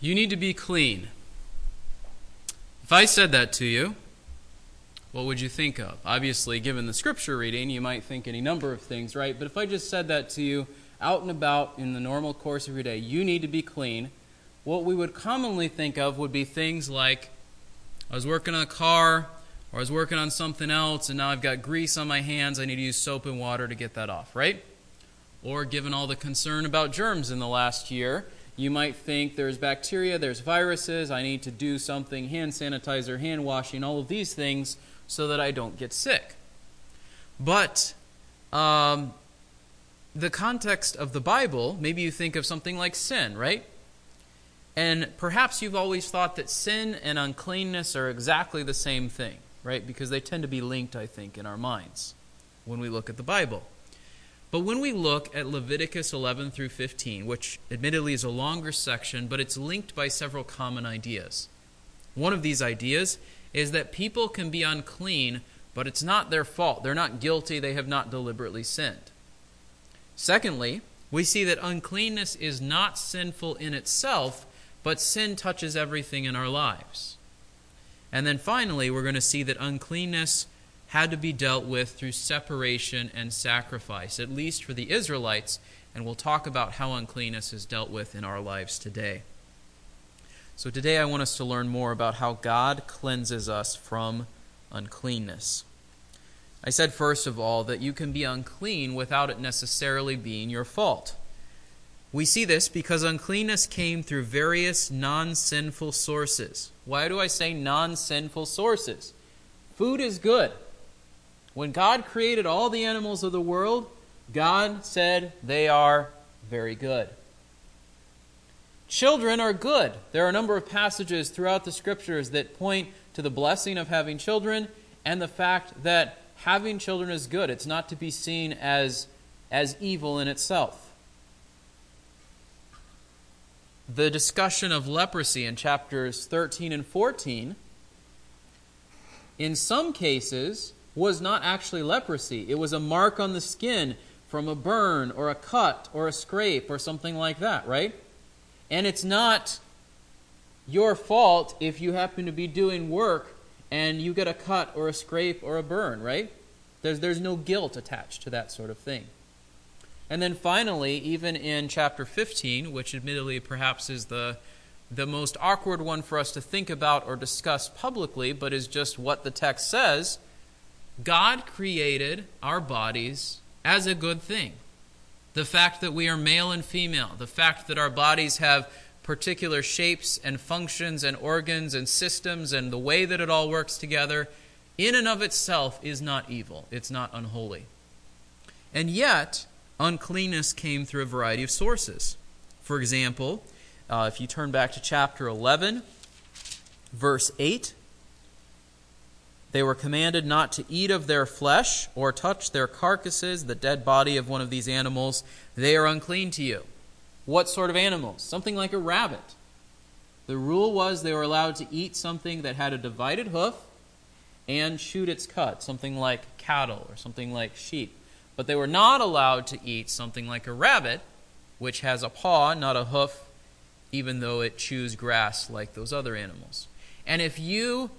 You need to be clean. If I said that to you, what would you think of? Obviously, given the scripture reading, you might think any number of things, right? But if I just said that to you out and about in the normal course of your day, you need to be clean, what we would commonly think of would be things like I was working on a car, or I was working on something else, and now I've got grease on my hands. I need to use soap and water to get that off, right? Or given all the concern about germs in the last year, you might think there's bacteria, there's viruses, I need to do something, hand sanitizer, hand washing, all of these things so that I don't get sick. But um, the context of the Bible, maybe you think of something like sin, right? And perhaps you've always thought that sin and uncleanness are exactly the same thing, right? Because they tend to be linked, I think, in our minds when we look at the Bible. But when we look at Leviticus 11 through 15, which admittedly is a longer section, but it's linked by several common ideas. One of these ideas is that people can be unclean, but it's not their fault. They're not guilty, they have not deliberately sinned. Secondly, we see that uncleanness is not sinful in itself, but sin touches everything in our lives. And then finally, we're going to see that uncleanness had to be dealt with through separation and sacrifice, at least for the Israelites, and we'll talk about how uncleanness is dealt with in our lives today. So today I want us to learn more about how God cleanses us from uncleanness. I said, first of all, that you can be unclean without it necessarily being your fault. We see this because uncleanness came through various non sinful sources. Why do I say non sinful sources? Food is good. When God created all the animals of the world, God said they are very good. Children are good. There are a number of passages throughout the scriptures that point to the blessing of having children and the fact that having children is good. It's not to be seen as, as evil in itself. The discussion of leprosy in chapters 13 and 14, in some cases, was not actually leprosy. It was a mark on the skin from a burn or a cut or a scrape or something like that, right? And it's not your fault if you happen to be doing work and you get a cut or a scrape or a burn, right? There's, there's no guilt attached to that sort of thing. And then finally, even in chapter 15, which admittedly perhaps is the, the most awkward one for us to think about or discuss publicly, but is just what the text says, God created our bodies as a good thing. The fact that we are male and female, the fact that our bodies have particular shapes and functions and organs and systems and the way that it all works together, in and of itself is not evil. It's not unholy. And yet, uncleanness came through a variety of sources. For example, uh, if you turn back to chapter 11, verse 8, they were commanded not to eat of their flesh or touch their carcasses, the dead body of one of these animals. They are unclean to you. What sort of animals? Something like a rabbit. The rule was they were allowed to eat something that had a divided hoof and shoot its cut, something like cattle or something like sheep. But they were not allowed to eat something like a rabbit, which has a paw, not a hoof, even though it chews grass like those other animals. And if you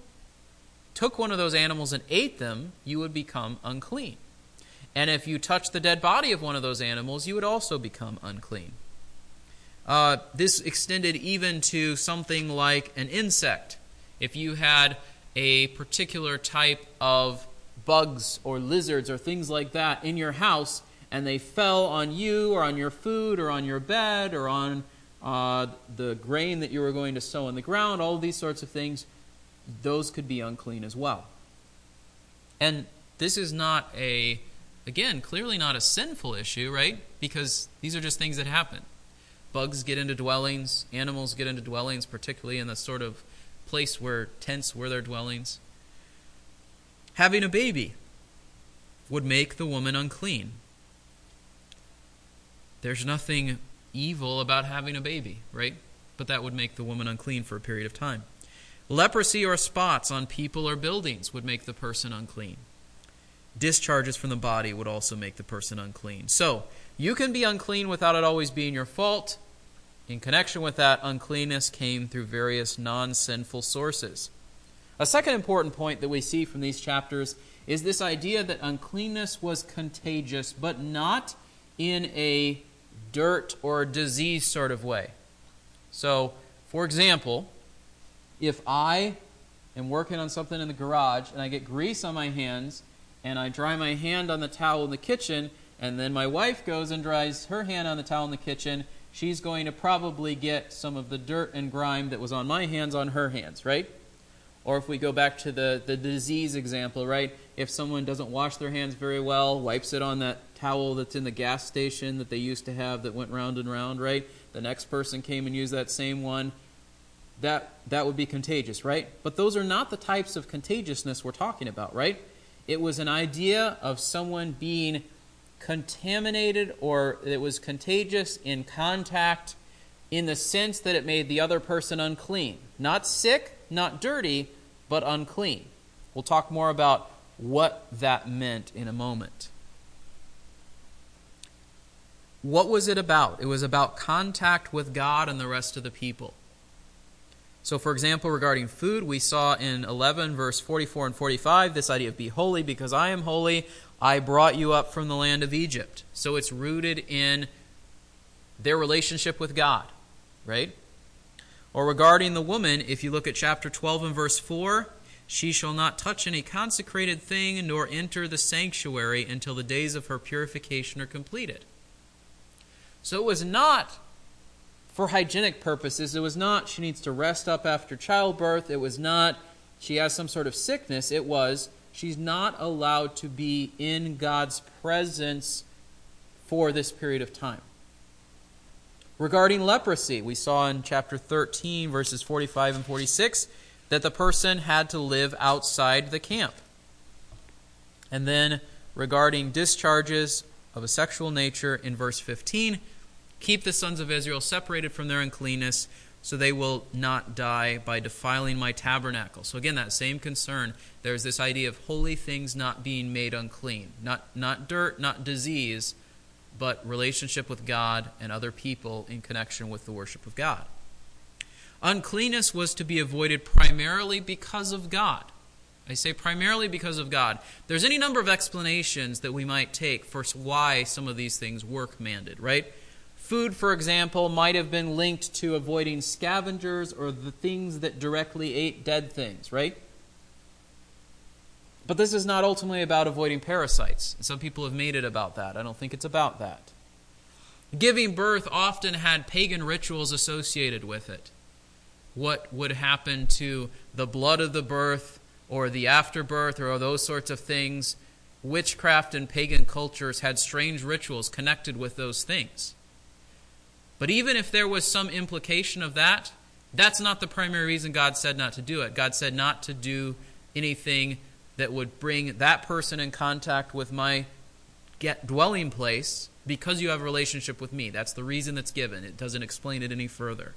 took one of those animals and ate them, you would become unclean. And if you touched the dead body of one of those animals, you would also become unclean. Uh, this extended even to something like an insect. If you had a particular type of bugs or lizards or things like that in your house, and they fell on you or on your food or on your bed or on uh, the grain that you were going to sow in the ground, all these sorts of things, those could be unclean as well. And this is not a, again, clearly not a sinful issue, right? Because these are just things that happen. Bugs get into dwellings, animals get into dwellings, particularly in the sort of place where tents were their dwellings. Having a baby would make the woman unclean. There's nothing evil about having a baby, right? But that would make the woman unclean for a period of time. Leprosy or spots on people or buildings would make the person unclean. Discharges from the body would also make the person unclean. So, you can be unclean without it always being your fault. In connection with that, uncleanness came through various non sinful sources. A second important point that we see from these chapters is this idea that uncleanness was contagious, but not in a dirt or disease sort of way. So, for example, if I am working on something in the garage and I get grease on my hands and I dry my hand on the towel in the kitchen, and then my wife goes and dries her hand on the towel in the kitchen, she's going to probably get some of the dirt and grime that was on my hands on her hands, right? Or if we go back to the, the disease example, right? If someone doesn't wash their hands very well, wipes it on that towel that's in the gas station that they used to have that went round and round, right? The next person came and used that same one. That, that would be contagious, right? But those are not the types of contagiousness we're talking about, right? It was an idea of someone being contaminated or it was contagious in contact in the sense that it made the other person unclean. Not sick, not dirty, but unclean. We'll talk more about what that meant in a moment. What was it about? It was about contact with God and the rest of the people. So, for example, regarding food, we saw in 11, verse 44 and 45, this idea of be holy because I am holy. I brought you up from the land of Egypt. So it's rooted in their relationship with God, right? Or regarding the woman, if you look at chapter 12 and verse 4, she shall not touch any consecrated thing nor enter the sanctuary until the days of her purification are completed. So it was not for hygienic purposes. It was not she needs to rest up after childbirth. It was not she has some sort of sickness. It was she's not allowed to be in God's presence for this period of time. Regarding leprosy, we saw in chapter 13, verses 45 and 46, that the person had to live outside the camp. And then regarding discharges of a sexual nature in verse 15, keep the sons of Israel separated from their uncleanness so they will not die by defiling my tabernacle. So again, that same concern. There's this idea of holy things not being made unclean. Not, not dirt, not disease, but relationship with God and other people in connection with the worship of God. Uncleanness was to be avoided primarily because of God. I say primarily because of God. There's any number of explanations that we might take for why some of these things were commanded, right? Food, for example, might have been linked to avoiding scavengers or the things that directly ate dead things, right? But this is not ultimately about avoiding parasites. Some people have made it about that. I don't think it's about that. Giving birth often had pagan rituals associated with it. What would happen to the blood of the birth or the afterbirth or those sorts of things? Witchcraft and pagan cultures had strange rituals connected with those things. But even if there was some implication of that, that's not the primary reason God said not to do it. God said not to do anything that would bring that person in contact with my get dwelling place because you have a relationship with me. That's the reason that's given. It doesn't explain it any further.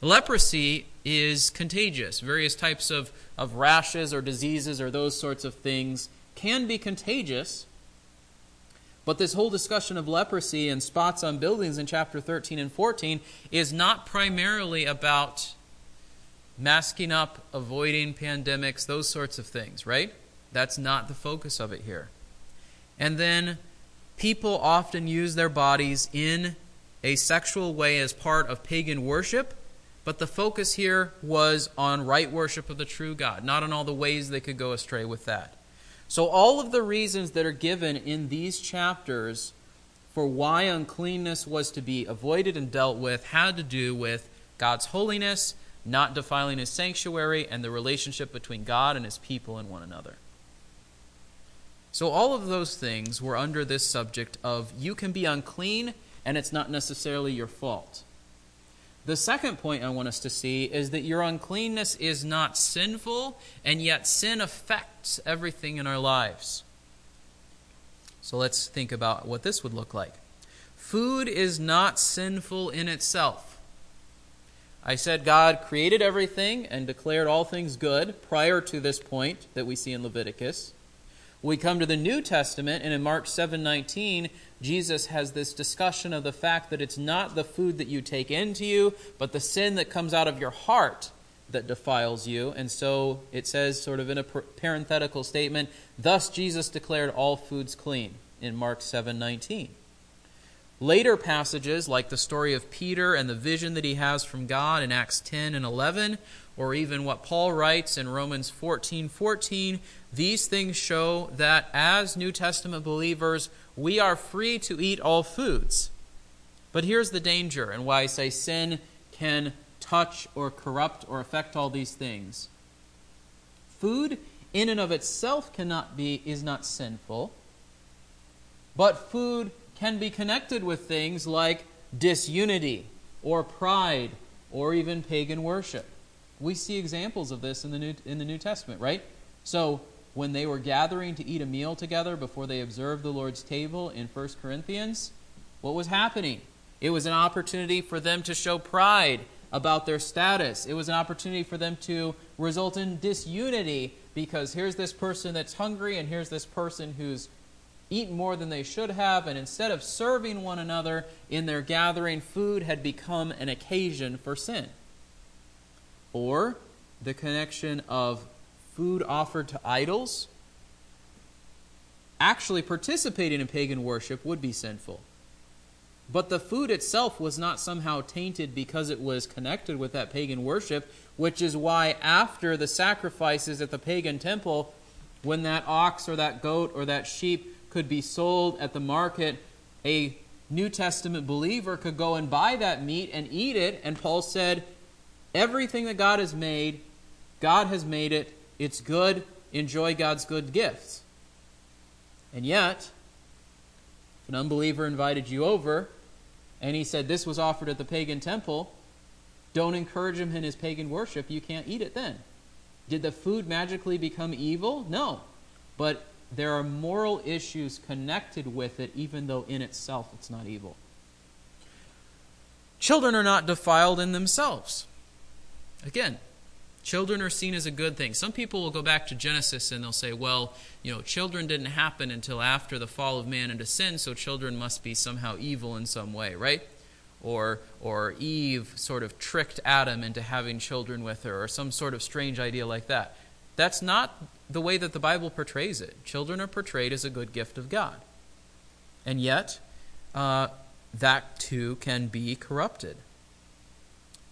Leprosy is contagious. Various types of, of rashes or diseases or those sorts of things can be contagious but this whole discussion of leprosy and spots on buildings in chapter 13 and 14 is not primarily about masking up, avoiding pandemics, those sorts of things, right? That's not the focus of it here. And then people often use their bodies in a sexual way as part of pagan worship, but the focus here was on right worship of the true God, not on all the ways they could go astray with that. So, all of the reasons that are given in these chapters for why uncleanness was to be avoided and dealt with had to do with God's holiness, not defiling his sanctuary, and the relationship between God and his people and one another. So, all of those things were under this subject of you can be unclean and it's not necessarily your fault. The second point I want us to see is that your uncleanness is not sinful, and yet sin affects everything in our lives. So let's think about what this would look like. Food is not sinful in itself. I said God created everything and declared all things good prior to this point that we see in Leviticus. We come to the New Testament, and in Mark 7:19, Jesus has this discussion of the fact that it's not the food that you take into you, but the sin that comes out of your heart that defiles you. And so it says, sort of in a parenthetical statement, thus Jesus declared all foods clean in Mark 7:19. Later passages, like the story of Peter and the vision that he has from God in Acts 10 and 11, or even what Paul writes in Romans 14 14, these things show that as New Testament believers, we are free to eat all foods. But here's the danger, and why I say sin can touch or corrupt or affect all these things. Food in and of itself cannot be is not sinful, but food can be connected with things like disunity or pride or even pagan worship. We see examples of this in the New, in the New Testament, right? So, when they were gathering to eat a meal together before they observed the Lord's table in 1 Corinthians, what was happening? It was an opportunity for them to show pride about their status. It was an opportunity for them to result in disunity because here's this person that's hungry and here's this person who's eaten more than they should have, and instead of serving one another in their gathering, food had become an occasion for sin. Or the connection of food offered to idols. Actually, participating in pagan worship would be sinful. But the food itself was not somehow tainted because it was connected with that pagan worship, which is why after the sacrifices at the pagan temple, when that ox or that goat or that sheep could be sold at the market, a New Testament believer could go and buy that meat and eat it. And Paul said, Everything that God has made, God has made it. It's good. Enjoy God's good gifts. And yet, if an unbeliever invited you over and he said this was offered at the pagan temple, don't encourage him in his pagan worship. You can't eat it then. Did the food magically become evil? No. But there are moral issues connected with it, even though in itself it's not evil. Children are not defiled in themselves. Again, children are seen as a good thing. Some people will go back to Genesis and they'll say, well, you know, children didn't happen until after the fall of man into sin, so children must be somehow evil in some way, right? Or, or Eve sort of tricked Adam into having children with her, or some sort of strange idea like that. That's not the way that the Bible portrays it. Children are portrayed as a good gift of God. And yet, uh, that too can be corrupted.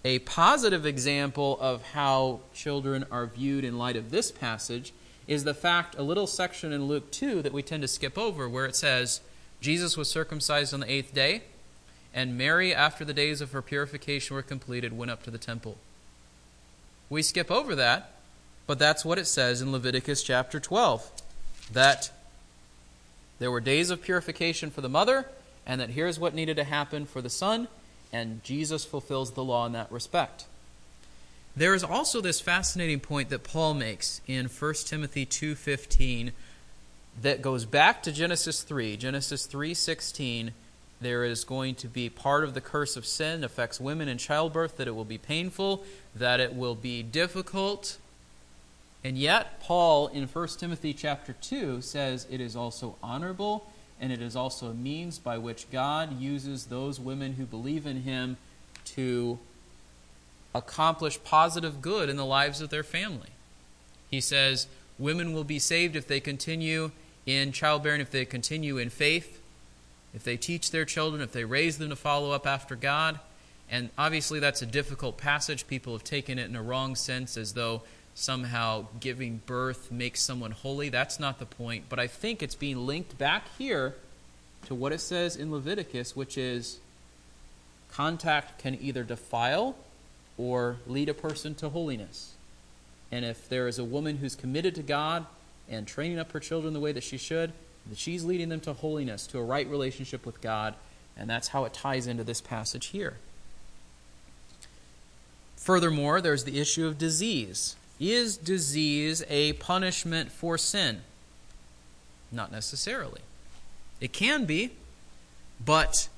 A positive example of how children are viewed in light of this passage is the fact, a little section in Luke 2 that we tend to skip over, where it says, Jesus was circumcised on the eighth day, and Mary, after the days of her purification were completed, went up to the temple. We skip over that but that's what it says in Leviticus chapter 12 that there were days of purification for the mother, and that here's what needed to happen for the son, and Jesus fulfills the law in that respect. There is also this fascinating point that Paul makes in 1 Timothy 2:15 that goes back to Genesis 3. Genesis 3:16 there is going to be part of the curse of sin affects women in childbirth that it will be painful, that it will be difficult, and yet, Paul in 1 Timothy chapter 2 says it is also honorable and it is also a means by which God uses those women who believe in him to accomplish positive good in the lives of their family. He says women will be saved if they continue in childbearing, if they continue in faith, if they teach their children, if they raise them to follow up after God. And obviously, that's a difficult passage. People have taken it in a wrong sense as though somehow giving birth makes someone holy. That's not the point. But I think it's being linked back here to what it says in Leviticus, which is contact can either defile or lead a person to holiness. And if there is a woman who's committed to God and training up her children the way that she should, that she's leading them to holiness, to a right relationship with God. And that's how it ties into this passage here. Furthermore, there's the issue of disease. Is disease a punishment for sin? Not necessarily. It can be, but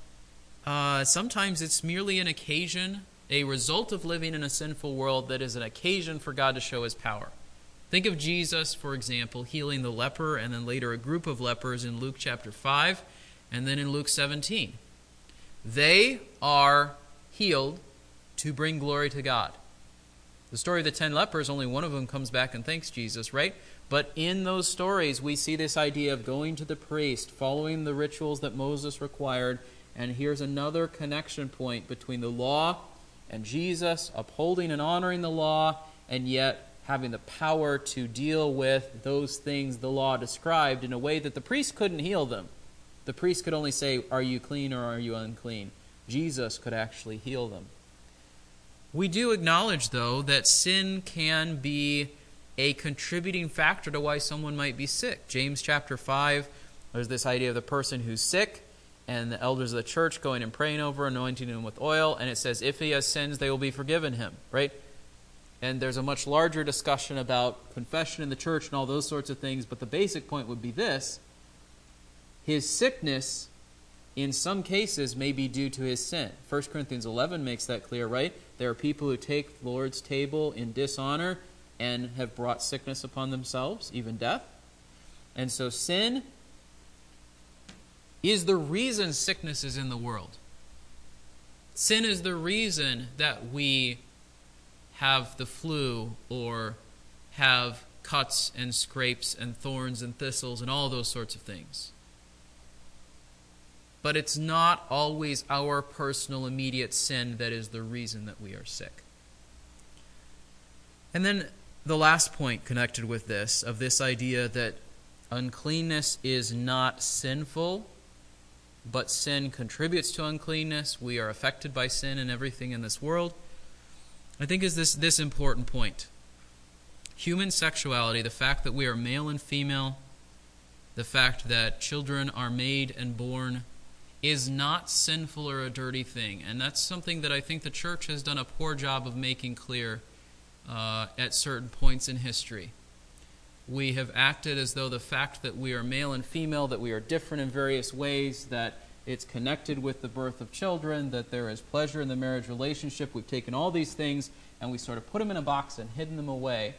uh, sometimes it's merely an occasion, a result of living in a sinful world that is an occasion for God to show his power. Think of Jesus, for example, healing the leper and then later a group of lepers in Luke chapter 5 and then in Luke 17. They are healed to bring glory to God. The story of the ten lepers, only one of them comes back and thanks Jesus, right? But in those stories, we see this idea of going to the priest, following the rituals that Moses required. And here's another connection point between the law and Jesus, upholding and honoring the law, and yet having the power to deal with those things the law described in a way that the priest couldn't heal them. The priest could only say, Are you clean or are you unclean? Jesus could actually heal them. We do acknowledge, though, that sin can be a contributing factor to why someone might be sick. James chapter 5, there's this idea of the person who's sick and the elders of the church going and praying over, anointing him with oil, and it says, If he has sins, they will be forgiven him, right? and there's a much larger discussion about confession in the church and all those sorts of things, but the basic point would be this his sickness in some cases may be due to his sin. 1 Corinthians 11 makes that clear, right? There are people who take the Lord's table in dishonor and have brought sickness upon themselves, even death. And so sin is the reason sickness is in the world. Sin is the reason that we have the flu or have cuts and scrapes and thorns and thistles and all those sorts of things. But it's not always our personal immediate sin that is the reason that we are sick. And then the last point connected with this of this idea that uncleanness is not sinful, but sin contributes to uncleanness. We are affected by sin and everything in this world. I think is this, this important point. Human sexuality, the fact that we are male and female, the fact that children are made and born, is not sinful or a dirty thing. And that's something that I think the church has done a poor job of making clear uh, at certain points in history. We have acted as though the fact that we are male and female, that we are different in various ways, that it's connected with the birth of children, that there is pleasure in the marriage relationship. We've taken all these things and we sort of put them in a box and hidden them away.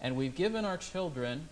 And we've given our children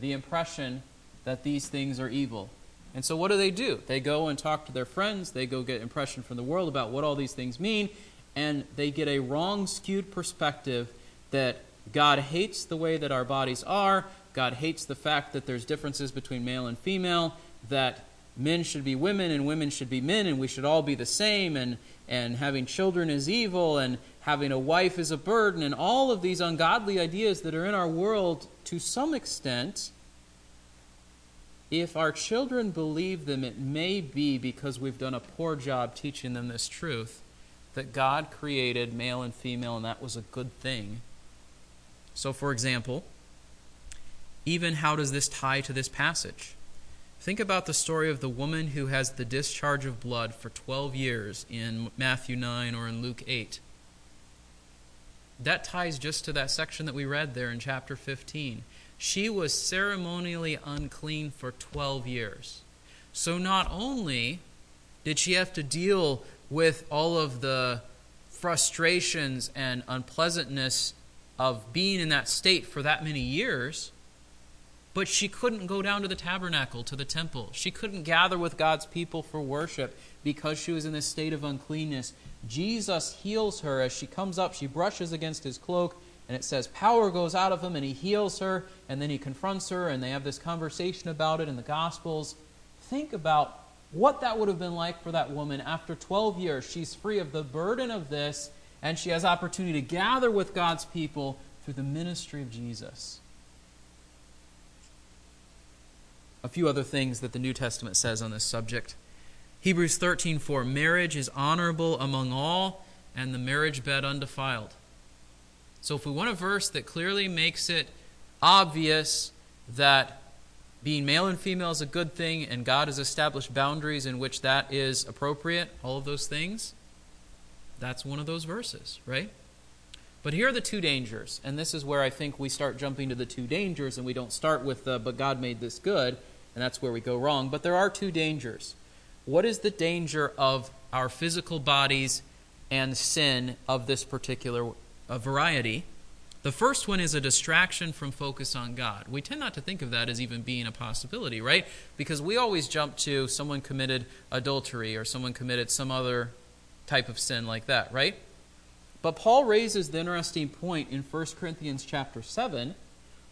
the impression that these things are evil. And so what do they do? They go and talk to their friends, they go get impression from the world about what all these things mean, and they get a wrong skewed perspective that God hates the way that our bodies are, God hates the fact that there's differences between male and female, that men should be women and women should be men and we should all be the same and, and having children is evil and having a wife is a burden and all of these ungodly ideas that are in our world to some extent if our children believe them it may be because we've done a poor job teaching them this truth that God created male and female and that was a good thing so for example even how does this tie to this passage Think about the story of the woman who has the discharge of blood for 12 years in Matthew 9 or in Luke 8. That ties just to that section that we read there in chapter 15. She was ceremonially unclean for 12 years. So not only did she have to deal with all of the frustrations and unpleasantness of being in that state for that many years, but she couldn't go down to the tabernacle, to the temple. She couldn't gather with God's people for worship because she was in this state of uncleanness. Jesus heals her as she comes up. She brushes against his cloak, and it says, Power goes out of him, and he heals her, and then he confronts her, and they have this conversation about it in the Gospels. Think about what that would have been like for that woman after 12 years. She's free of the burden of this, and she has opportunity to gather with God's people through the ministry of Jesus. a few other things that the New Testament says on this subject. Hebrews 13:4 Marriage is honorable among all and the marriage bed undefiled. So if we want a verse that clearly makes it obvious that being male and female is a good thing and God has established boundaries in which that is appropriate, all of those things, that's one of those verses, right? But here are the two dangers, and this is where I think we start jumping to the two dangers, and we don't start with the, but God made this good, and that's where we go wrong. But there are two dangers. What is the danger of our physical bodies and sin of this particular uh, variety? The first one is a distraction from focus on God. We tend not to think of that as even being a possibility, right? Because we always jump to someone committed adultery or someone committed some other type of sin like that, right? But Paul raises the interesting point in 1 Corinthians chapter 7,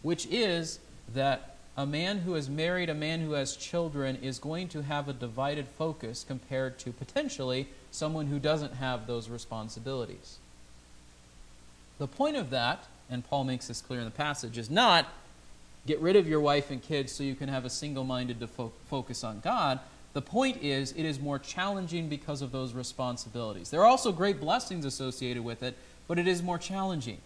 which is that a man who has married a man who has children is going to have a divided focus compared to potentially someone who doesn't have those responsibilities. The point of that and Paul makes this clear in the passage, is not get rid of your wife and kids so you can have a single minded fo- focus on God. The point is, it is more challenging because of those responsibilities. There are also great blessings associated with it, but it is more challenging.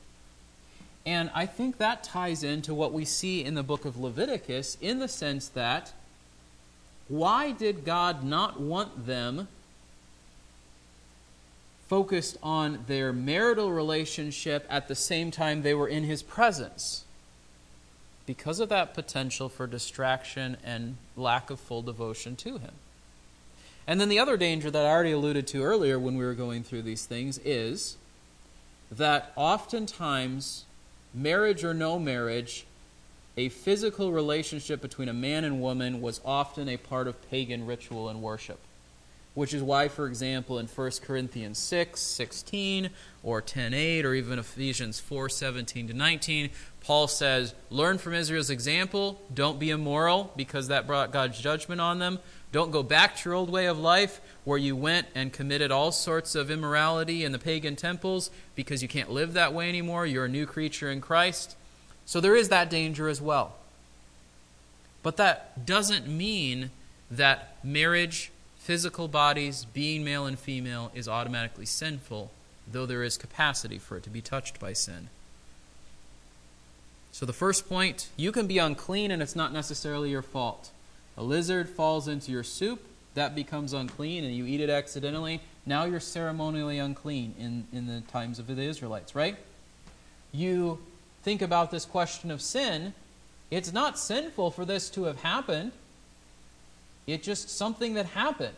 And I think that ties into what we see in the book of Leviticus in the sense that why did God not want them focused on their marital relationship at the same time they were in his presence because of that potential for distraction and lack of full devotion to him. And then the other danger that I already alluded to earlier when we were going through these things is that oftentimes, marriage or no marriage, a physical relationship between a man and woman was often a part of pagan ritual and worship which is why, for example, in 1 Corinthians 6, 16, or 10, 8, or even Ephesians 4, 17 to 19, Paul says, Learn from Israel's example. Don't be immoral, because that brought God's judgment on them. Don't go back to your old way of life, where you went and committed all sorts of immorality in the pagan temples, because you can't live that way anymore. You're a new creature in Christ. So there is that danger as well. But that doesn't mean that marriage physical bodies, being male and female, is automatically sinful, though there is capacity for it to be touched by sin. So, the first point you can be unclean and it's not necessarily your fault. A lizard falls into your soup, that becomes unclean, and you eat it accidentally. Now you're ceremonially unclean in, in the times of the Israelites, right? You think about this question of sin. It's not sinful for this to have happened. It's just something that happened.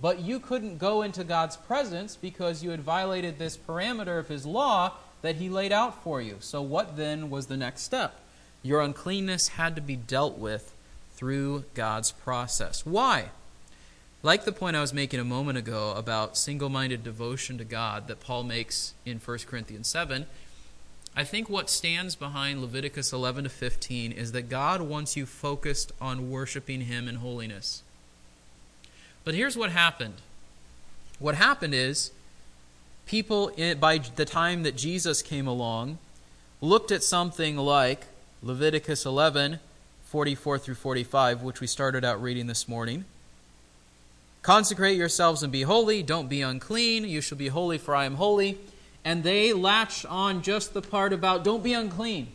But you couldn't go into God's presence because you had violated this parameter of His law that He laid out for you. So, what then was the next step? Your uncleanness had to be dealt with through God's process. Why? Like the point I was making a moment ago about single minded devotion to God that Paul makes in 1 Corinthians 7, I think what stands behind Leviticus 11 to 15 is that God wants you focused on worshiping Him in holiness. But here's what happened what happened is people, by the time that Jesus came along, looked at something like Leviticus 11 44 through 45, which we started out reading this morning. Consecrate yourselves and be holy. Don't be unclean. You shall be holy, for I am holy and they latch on just the part about don't be unclean.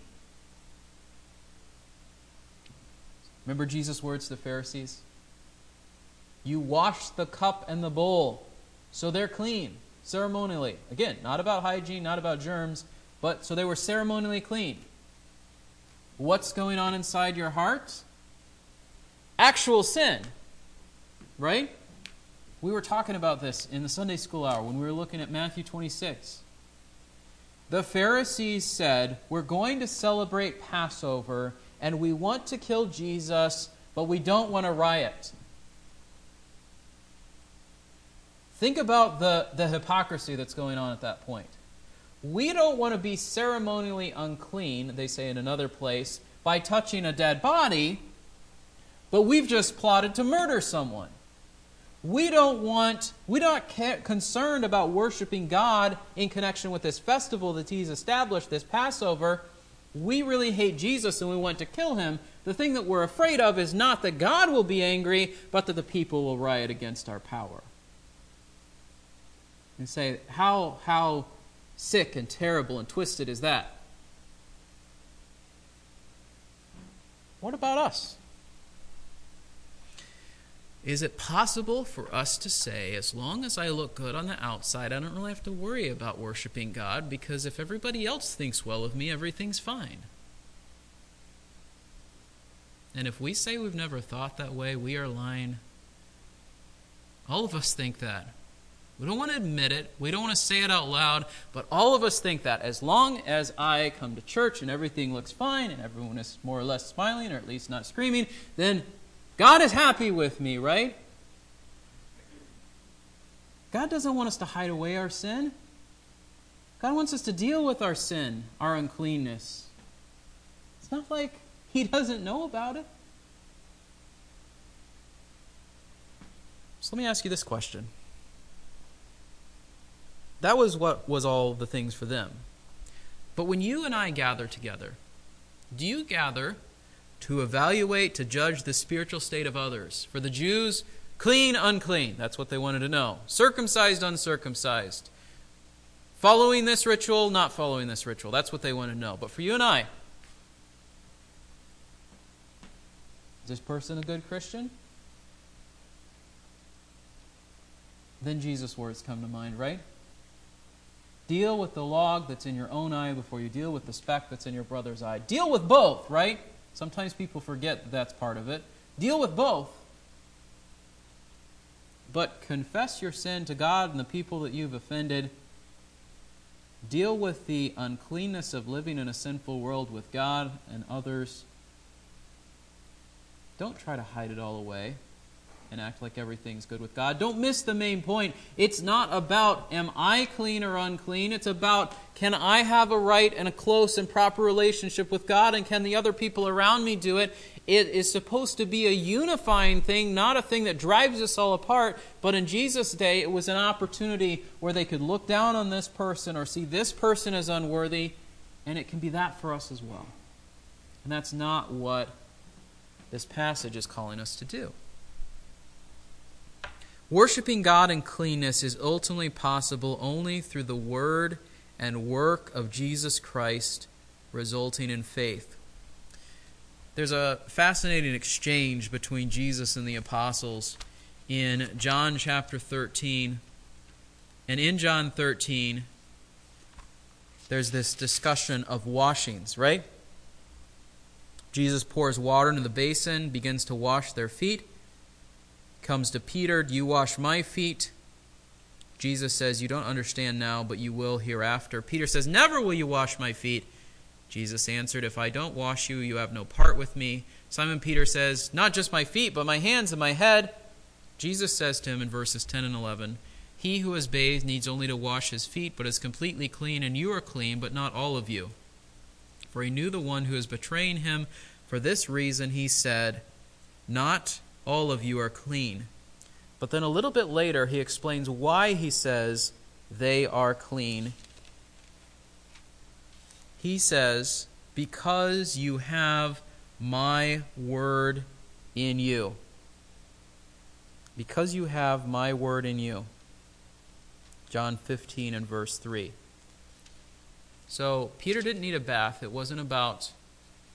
Remember Jesus' words to the Pharisees? You wash the cup and the bowl, so they're clean ceremonially. Again, not about hygiene, not about germs, but so they were ceremonially clean. What's going on inside your heart? Actual sin. Right? We were talking about this in the Sunday school hour when we were looking at Matthew 26 the Pharisees said, We're going to celebrate Passover and we want to kill Jesus, but we don't want to riot. Think about the, the hypocrisy that's going on at that point. We don't want to be ceremonially unclean, they say in another place, by touching a dead body, but we've just plotted to murder someone. We don't want, we're not concerned about worshiping God in connection with this festival that He's established, this Passover. We really hate Jesus and we want to kill Him. The thing that we're afraid of is not that God will be angry, but that the people will riot against our power. And say, how, how sick and terrible and twisted is that? What about us? Is it possible for us to say, as long as I look good on the outside, I don't really have to worry about worshiping God because if everybody else thinks well of me, everything's fine? And if we say we've never thought that way, we are lying. All of us think that. We don't want to admit it. We don't want to say it out loud. But all of us think that as long as I come to church and everything looks fine and everyone is more or less smiling or at least not screaming, then God is happy with me, right? God doesn't want us to hide away our sin. God wants us to deal with our sin, our uncleanness. It's not like He doesn't know about it. So let me ask you this question. That was what was all the things for them. But when you and I gather together, do you gather to evaluate, to judge the spiritual state of others? For the Jews, clean, unclean. That's what they wanted to know. Circumcised, uncircumcised. Following this ritual, not following this ritual. That's what they want to know. But for you and I, is this person a good Christian? Then Jesus' words come to mind, right? Deal with the log that's in your own eye before you deal with the speck that's in your brother's eye. Deal with both, right? Sometimes people forget that that's part of it. Deal with both. But confess your sin to God and the people that you've offended. Deal with the uncleanness of living in a sinful world with God and others. Don't try to hide it all away and act like everything's good with God. Don't miss the main point. It's not about am I clean or unclean. It's about can I have a right and a close and proper relationship with God and can the other people around me do it? It is supposed to be a unifying thing, not a thing that drives us all apart. But in Jesus' day, it was an opportunity where they could look down on this person or see this person as unworthy, and it can be that for us as well. And that's not what this passage is calling us to do. Worshipping God in cleanness is ultimately possible only through the word and work of Jesus Christ, resulting in faith. There's a fascinating exchange between Jesus and the apostles in John chapter 13. And in John 13, there's this discussion of washings, right? Jesus pours water into the basin, begins to wash their feet comes to Peter, Do you wash my feet? Jesus says, You don't understand now, but you will hereafter. Peter says, Never will you wash my feet. Jesus answered, If I don't wash you, you have no part with me. Simon Peter says, Not just my feet, but my hands and my head. Jesus says to him in verses 10 and 11, He who is bathed needs only to wash his feet, but is completely clean, and you are clean, but not all of you. For he knew the one who is betraying him. For this reason he said, Not all of you are clean. But then a little bit later, he explains why he says they are clean. He says, Because you have my word in you. Because you have my word in you. John 15 and verse 3. So, Peter didn't need a bath. It wasn't about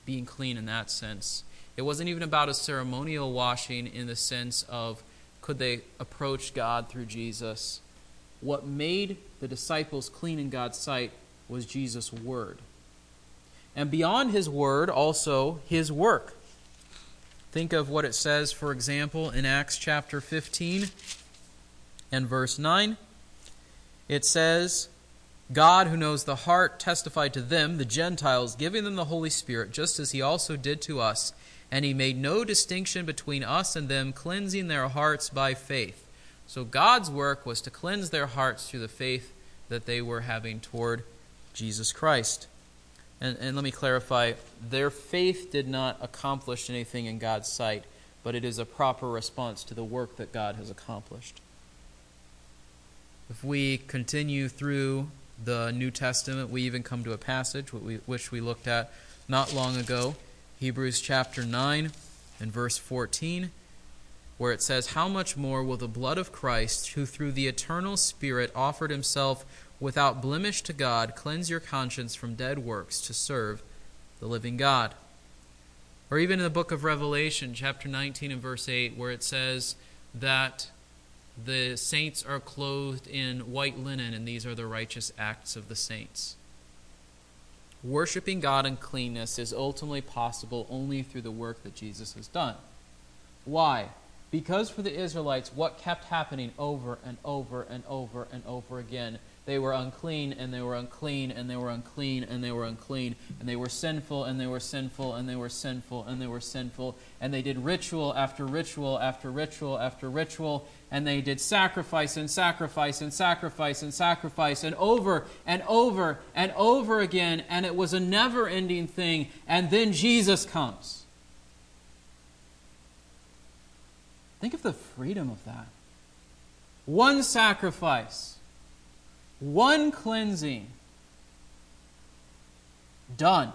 being clean in that sense. It wasn't even about a ceremonial washing in the sense of could they approach God through Jesus. What made the disciples clean in God's sight was Jesus' word. And beyond his word, also his work. Think of what it says, for example, in Acts chapter 15 and verse 9. It says, God, who knows the heart, testified to them, the Gentiles, giving them the Holy Spirit, just as he also did to us and he made no distinction between us and them, cleansing their hearts by faith. So God's work was to cleanse their hearts through the faith that they were having toward Jesus Christ. And, and let me clarify their faith did not accomplish anything in God's sight, but it is a proper response to the work that God has accomplished. If we continue through the New Testament, we even come to a passage which we looked at not long ago Hebrews chapter 9 and verse 14, where it says, How much more will the blood of Christ, who through the eternal Spirit offered himself without blemish to God, cleanse your conscience from dead works to serve the living God? Or even in the book of Revelation, chapter 19 and verse 8, where it says that the saints are clothed in white linen, and these are the righteous acts of the saints. Worshipping God in cleanness is ultimately possible only through the work that Jesus has done. Why? Because for the Israelites, what kept happening over and over and over and over again? They were unclean and they were unclean and they were unclean and they were unclean and they were sinful and they were sinful and they were sinful and they were sinful and they did ritual after ritual after ritual after ritual and they did sacrifice and sacrifice and sacrifice and sacrifice and over and over and over again and it was a never ending thing and then Jesus comes. Think of the freedom of that. One sacrifice, one cleansing, done.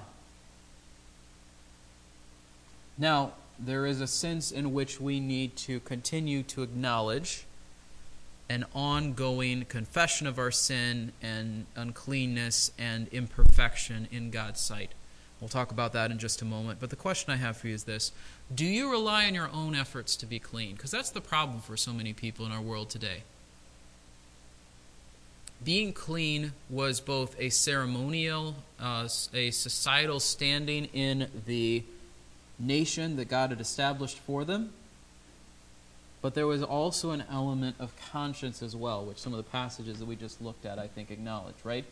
Now, there is a sense in which we need to continue to acknowledge an ongoing confession of our sin and uncleanness and imperfection in God's sight. We'll talk about that in just a moment. But the question I have for you is this Do you rely on your own efforts to be clean? Because that's the problem for so many people in our world today. Being clean was both a ceremonial, uh, a societal standing in the nation that God had established for them, but there was also an element of conscience as well, which some of the passages that we just looked at, I think, acknowledge, right?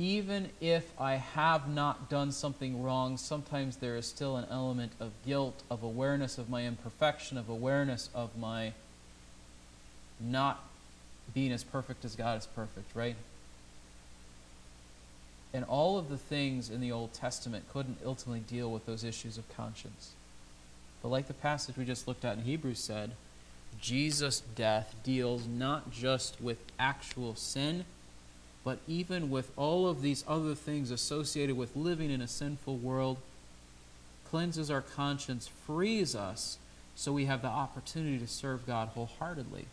even if I have not done something wrong, sometimes there is still an element of guilt, of awareness of my imperfection, of awareness of my not being as perfect as God is perfect, right? And all of the things in the Old Testament couldn't ultimately deal with those issues of conscience. But like the passage we just looked at in Hebrews said, Jesus' death deals not just with actual sin but even with all of these other things associated with living in a sinful world, cleanses our conscience, frees us so we have the opportunity to serve God wholeheartedly.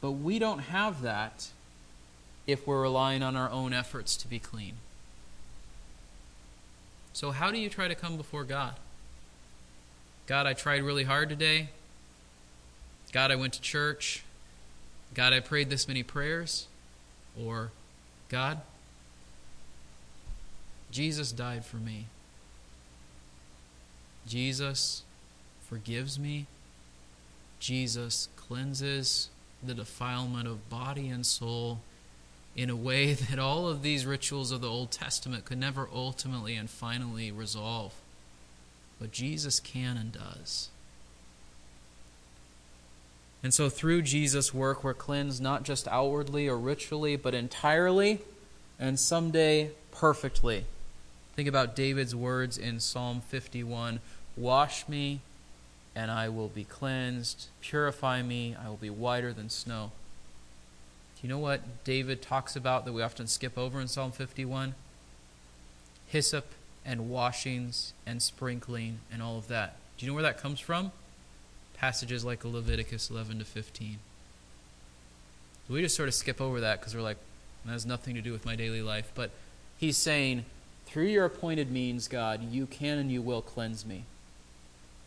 But we don't have that if we're relying on our own efforts to be clean. So, how do you try to come before God? God, I tried really hard today. God, I went to church. God, I prayed this many prayers, or God, Jesus died for me. Jesus forgives me. Jesus cleanses the defilement of body and soul in a way that all of these rituals of the Old Testament could never ultimately and finally resolve. But Jesus can and does. And so through Jesus' work, we're cleansed not just outwardly or ritually, but entirely and someday perfectly. Think about David's words in Psalm 51 Wash me, and I will be cleansed. Purify me, I will be whiter than snow. Do you know what David talks about that we often skip over in Psalm 51? Hyssop and washings and sprinkling and all of that. Do you know where that comes from? passages like Leviticus 11 to 15. We just sort of skip over that because we're like, that has nothing to do with my daily life. But he's saying, through your appointed means, God, you can and you will cleanse me.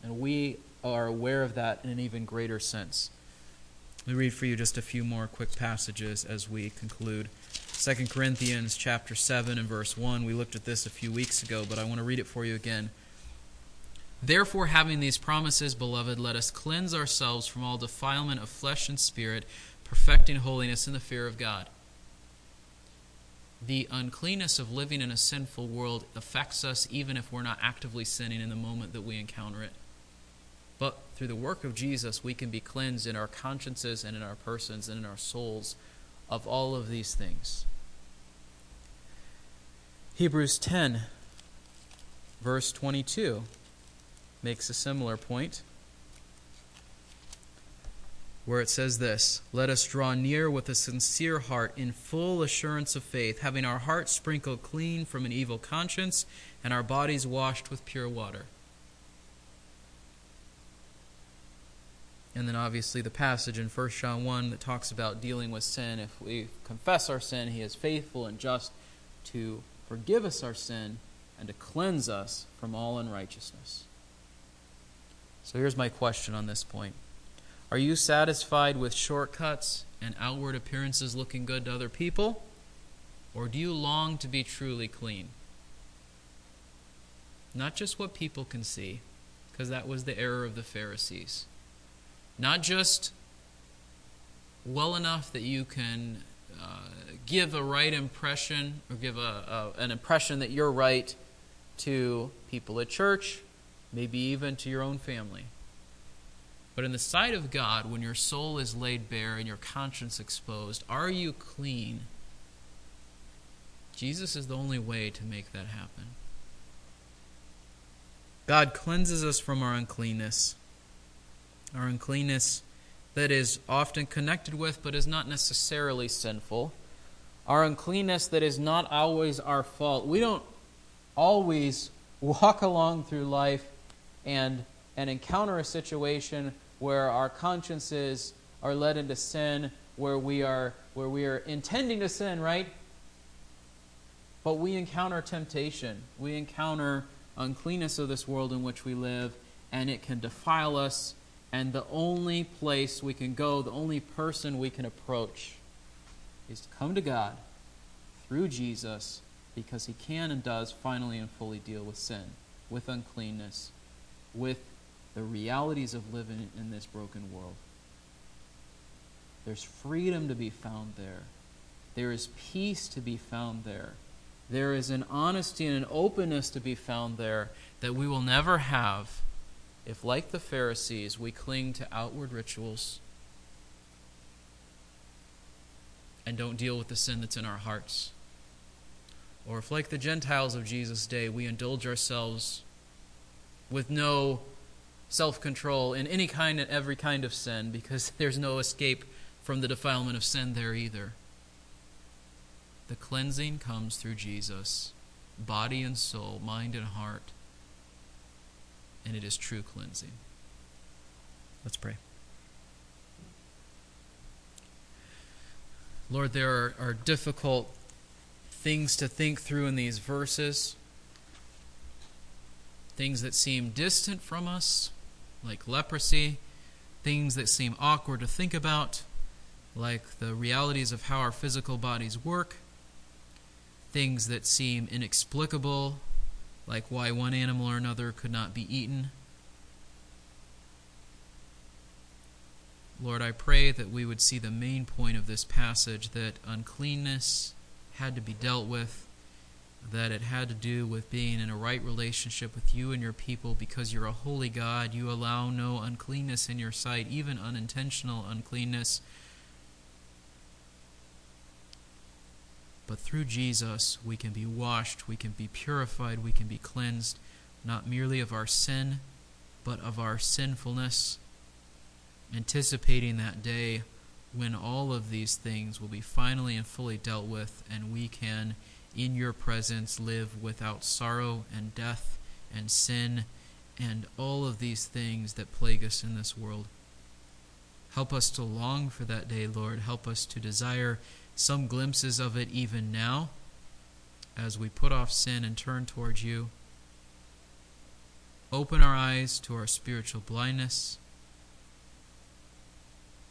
And we are aware of that in an even greater sense. Let me read for you just a few more quick passages as we conclude. 2 Corinthians chapter 7 and verse 1. We looked at this a few weeks ago, but I want to read it for you again. Therefore, having these promises, beloved, let us cleanse ourselves from all defilement of flesh and spirit, perfecting holiness in the fear of God. The uncleanness of living in a sinful world affects us even if we're not actively sinning in the moment that we encounter it. Through the work of Jesus, we can be cleansed in our consciences and in our persons and in our souls of all of these things. Hebrews 10, verse 22 makes a similar point where it says this Let us draw near with a sincere heart in full assurance of faith, having our hearts sprinkled clean from an evil conscience and our bodies washed with pure water. And then obviously the passage in 1 John 1 that talks about dealing with sin. If we confess our sin, he is faithful and just to forgive us our sin and to cleanse us from all unrighteousness. So here's my question on this point Are you satisfied with shortcuts and outward appearances looking good to other people? Or do you long to be truly clean? Not just what people can see, because that was the error of the Pharisees. Not just well enough that you can uh, give a right impression or give a, a, an impression that you're right to people at church, maybe even to your own family. But in the sight of God, when your soul is laid bare and your conscience exposed, are you clean? Jesus is the only way to make that happen. God cleanses us from our uncleanness. Our uncleanness that is often connected with but is not necessarily sinful. Our uncleanness that is not always our fault. We don't always walk along through life and, and encounter a situation where our consciences are led into sin, where we are, where we are intending to sin, right? But we encounter temptation. We encounter uncleanness of this world in which we live, and it can defile us. And the only place we can go, the only person we can approach, is to come to God through Jesus because he can and does finally and fully deal with sin, with uncleanness, with the realities of living in this broken world. There's freedom to be found there. There is peace to be found there. There is an honesty and an openness to be found there that we will never have if, like the Pharisees, we cling to outward rituals and don't deal with the sin that's in our hearts. Or if, like the Gentiles of Jesus' day, we indulge ourselves with no self control in any kind and every kind of sin because there's no escape from the defilement of sin there either. The cleansing comes through Jesus, body and soul, mind and heart, and it is true cleansing. Let's pray. Lord, there are, are difficult things to think through in these verses, things that seem distant from us, like leprosy, things that seem awkward to think about, like the realities of how our physical bodies work, things that seem inexplicable, like why one animal or another could not be eaten. Lord, I pray that we would see the main point of this passage that uncleanness had to be dealt with, that it had to do with being in a right relationship with you and your people because you're a holy God. You allow no uncleanness in your sight, even unintentional uncleanness. But through Jesus, we can be washed, we can be purified, we can be cleansed, not merely of our sin, but of our sinfulness, anticipating that day when all of these things will be finally and fully dealt with, and we can, in your presence, live without sorrow and death and sin and all of these things that plague us in this world. Help us to long for that day, Lord. Help us to desire some glimpses of it even now as we put off sin and turn towards you. Open our eyes to our spiritual blindness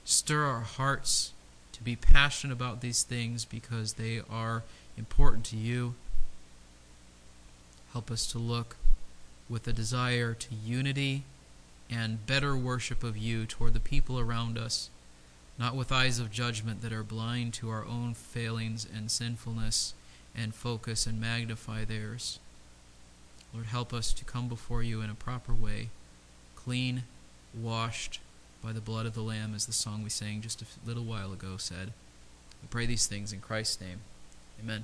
Stir our hearts to be passionate about these things because they are important to you. Help us to look with a desire to unity and better worship of you toward the people around us, not with eyes of judgment that are blind to our own failings and sinfulness and focus and magnify theirs. Lord, help us to come before you in a proper way, clean, washed, by the blood of the Lamb, as the song we sang just a little while ago said. We pray these things in Christ's name. Amen.